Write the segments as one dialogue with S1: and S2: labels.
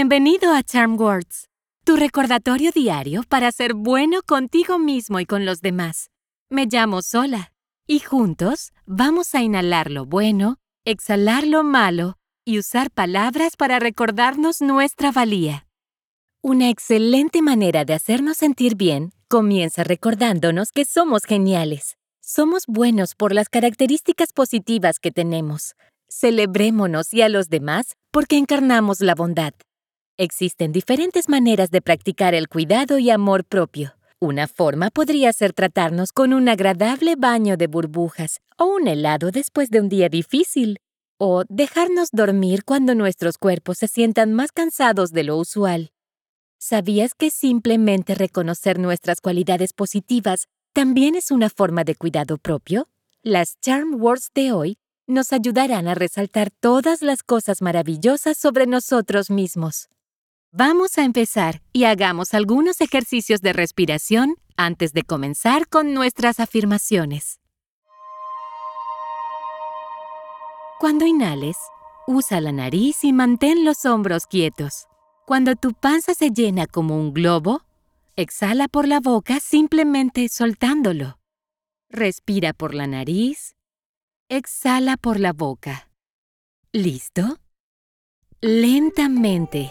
S1: Bienvenido a Charm Words, tu recordatorio diario para ser bueno contigo mismo y con los demás. Me llamo Sola y juntos vamos a inhalar lo bueno, exhalar lo malo y usar palabras para recordarnos nuestra valía. Una excelente manera de hacernos sentir bien comienza recordándonos que somos geniales. Somos buenos por las características positivas que tenemos. Celebrémonos y a los demás porque encarnamos la bondad. Existen diferentes maneras de practicar el cuidado y amor propio. Una forma podría ser tratarnos con un agradable baño de burbujas o un helado después de un día difícil, o dejarnos dormir cuando nuestros cuerpos se sientan más cansados de lo usual. ¿Sabías que simplemente reconocer nuestras cualidades positivas también es una forma de cuidado propio? Las Charm Words de hoy nos ayudarán a resaltar todas las cosas maravillosas sobre nosotros mismos. Vamos a empezar y hagamos algunos ejercicios de respiración antes de comenzar con nuestras afirmaciones. Cuando inhales, usa la nariz y mantén los hombros quietos. Cuando tu panza se llena como un globo, exhala por la boca simplemente soltándolo. Respira por la nariz, exhala por la boca. ¿Listo? Lentamente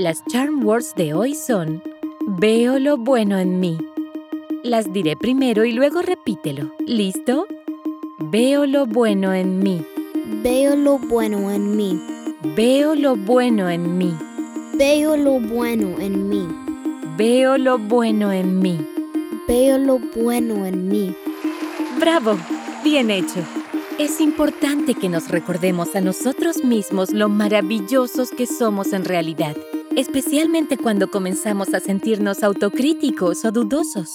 S1: Las charm words de hoy son Veo lo bueno en mí. Las diré primero y luego repítelo. ¿Listo? Veo lo bueno en mí.
S2: Veo lo bueno en mí.
S1: Veo lo bueno en mí.
S2: Veo lo bueno en mí.
S1: Veo lo bueno en mí.
S2: Veo lo bueno en mí.
S1: ¡Bravo! Bien hecho. Es importante que nos recordemos a nosotros mismos lo maravillosos que somos en realidad especialmente cuando comenzamos a sentirnos autocríticos o dudosos.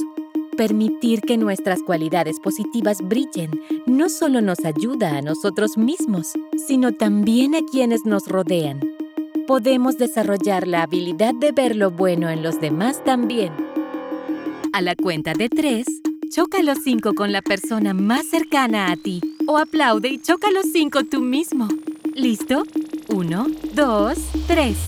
S1: Permitir que nuestras cualidades positivas brillen no solo nos ayuda a nosotros mismos, sino también a quienes nos rodean. Podemos desarrollar la habilidad de ver lo bueno en los demás también. A la cuenta de tres, choca los cinco con la persona más cercana a ti o aplaude y choca los cinco tú mismo. ¿Listo? Uno, dos, tres.